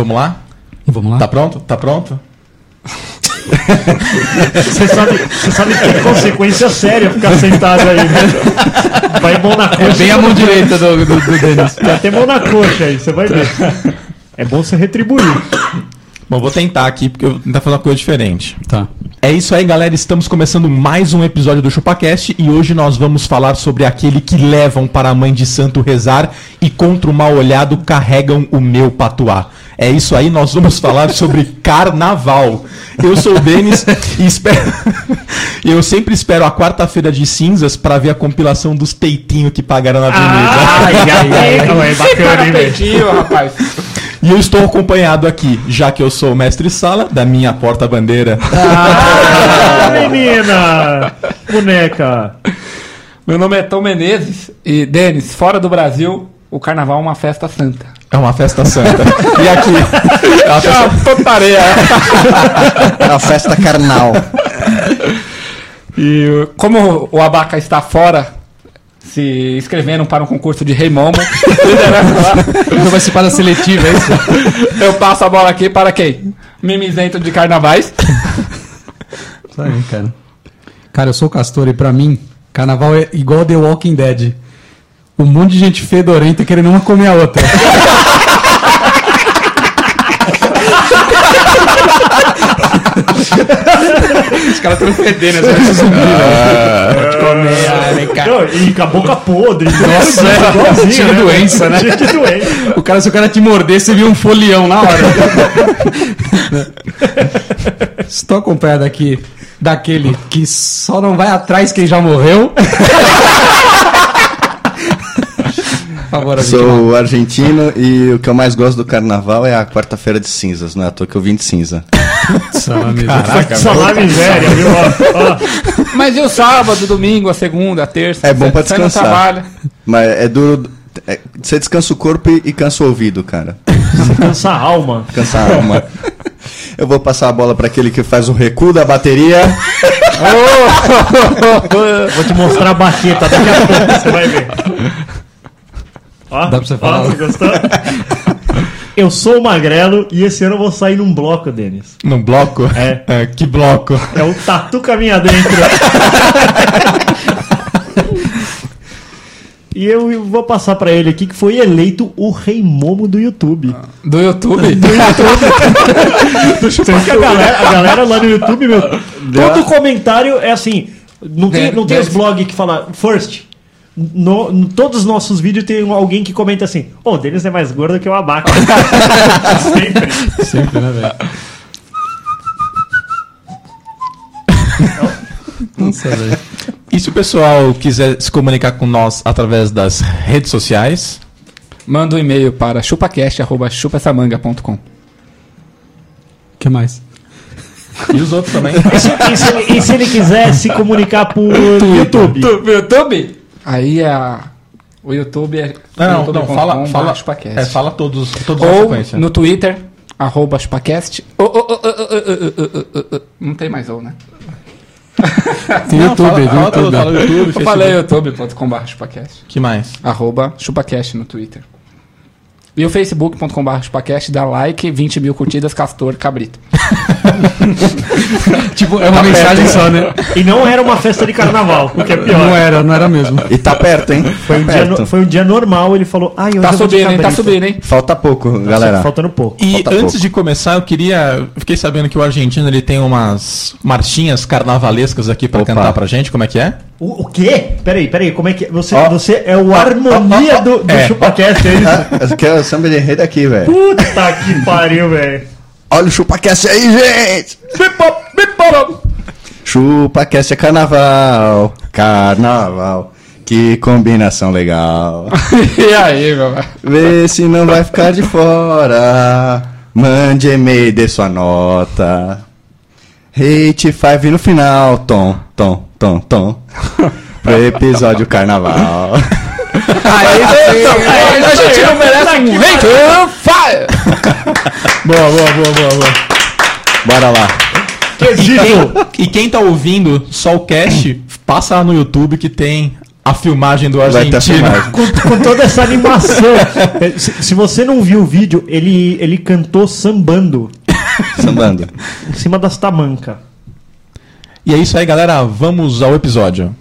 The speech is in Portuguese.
Vamos lá? Vamos lá? Tá pronto? Tá pronto? Você sabe, você sabe que é consequência séria ficar sentado aí, né? Vai mão na coxa. É bem a mão direita do, do, do Denis. Vai ter mão na coxa aí, você vai ver. É bom você retribuir. Bom, vou tentar aqui porque eu vou tentar fazer uma coisa diferente. Tá. É isso aí, galera. Estamos começando mais um episódio do ChupaCast e hoje nós vamos falar sobre aquele que levam para a mãe de santo rezar e contra o mal olhado carregam o meu patuá. É isso aí, nós vamos falar sobre carnaval. Eu sou o Denis e espero. Eu sempre espero a quarta-feira de cinzas para ver a compilação dos peitinhos que pagaram na avenida. Ai, ai, ai, não, é bacana, hein, velho? Peitinho, rapaz. E eu estou acompanhado aqui, já que eu sou o mestre sala da minha porta-bandeira. Ah, menina! Boneca! Meu nome é Tom Menezes e, Denis, fora do Brasil, o carnaval é uma festa santa. É uma festa santa. E aqui. É uma festa... É uma festa carnal. E como o Abaca está fora, se inscreveram para um concurso de Rei Momo, Não vai ser para a seletiva, é isso? eu passo a bola aqui para quem? Mimizento de carnavais. Isso aí, cara. Cara, eu sou o Castor e pra mim, carnaval é igual The Walking Dead. Um monte de gente fedorenta querendo uma comer a outra. Os caras estão fedendo, essa zumbi, Não, e com a boca podre. Nossa, é, tinha doença, né? Cheio de doença. O cara, se o cara te morder, você viu um folião na hora. Estou acompanhado aqui daquele que só não vai atrás quem já morreu. Favor, Argentina. Sou argentino e o que eu mais gosto do carnaval é a quarta-feira de cinzas, não é à toa que eu vim de cinza. Caraca, Salame miséria, viu? Ó, ó. Mas e o sábado, domingo, a segunda, a terça? É bom pra descansar. trabalha. Mas é duro. é- você descansa o corpo e, e cansa o ouvido, cara. Cansa a alma. Cansa a alma. Eu vou passar a bola para aquele que faz o recuo da bateria. Vou te mostrar a baqueta daqui a pouco, você vai ver. Ó, Dá pra você falar? Ó, você gostou? Eu sou o Magrelo e esse ano eu vou sair num bloco, Denis. Num bloco? É. que bloco? É o Tatu Caminha Dentro. E eu vou passar pra ele aqui que foi eleito o Rei Momo do YouTube. Do YouTube? Porque a galera, a galera lá no YouTube, meu, todo comentário é assim. Não tem, não tem os blogs que falam first. No, no- todos os nossos vídeos tem alguém que comenta assim: Ô, o Denis é mais gordo que o Abaca. Sempre. Sempre, né, velho? Nossa, velho. E se o pessoal quiser se comunicar com nós através das redes sociais? Manda um e-mail para chupacast.chupessamanga.com O que mais? E os outros também? E se, e se ele, e se ele quiser se comunicar por YouTube? Do YouTube? Aí a, o YouTube é. Não, YouTube não, fala, fala, é, fala todos, todos Ou no Twitter, arroba Spacast. Não tem mais ou, né? Tem YouTube, não, fala, YouTube. Fala, fala YouTube Eu Facebook. falei youtube.com.br chupacast. Que mais? Arroba chupacast no Twitter. E o facebook.com.br chupacast dá like, 20 mil curtidas, Castor Cabrito. Tipo, é uma mensagem só, né? E não era uma festa de carnaval, o que é Não pior. era, não era mesmo. E tá perto, hein? Foi um, tá dia, perto. no- foi um dia normal, ele falou: Ai, hoje Tá eu subindo, hein? Tá cabrito." subindo, hein? Falta pouco, galera. Faltando pouco. E Falta antes pouco. de começar, eu queria. Fiquei sabendo que o argentino ele tem umas marchinhas carnavalescas aqui pra Opa. cantar pra gente. Como é que é? O, o quê? Peraí, peraí, como é que. Você, Ó. você é o harmonia ó, ó, do, do é. ChupaCast, é isso? Ah, eu quero samba de rei daqui, velho. Puta que pariu, velho. Olha o ChupaCast aí, gente! ChupaCast é carnaval, carnaval. Que combinação legal. e aí, meu velho? Vê se não vai ficar de fora. Mande e-mail, dê sua nota. Hate 5 no final. Tom, tom, tom, tom. Pro episódio carnaval. Aí, aí a gente não merece um hater fire! Boa, boa, boa, boa, boa. Bora lá. E quem, e quem tá ouvindo só o cast, passa lá no YouTube que tem a filmagem do argentino. Com, com toda essa animação. É, Se, se você não viu o vídeo, ele, ele cantou sambando Sambando. em cima das tamancas. E é isso aí, galera. Vamos ao episódio.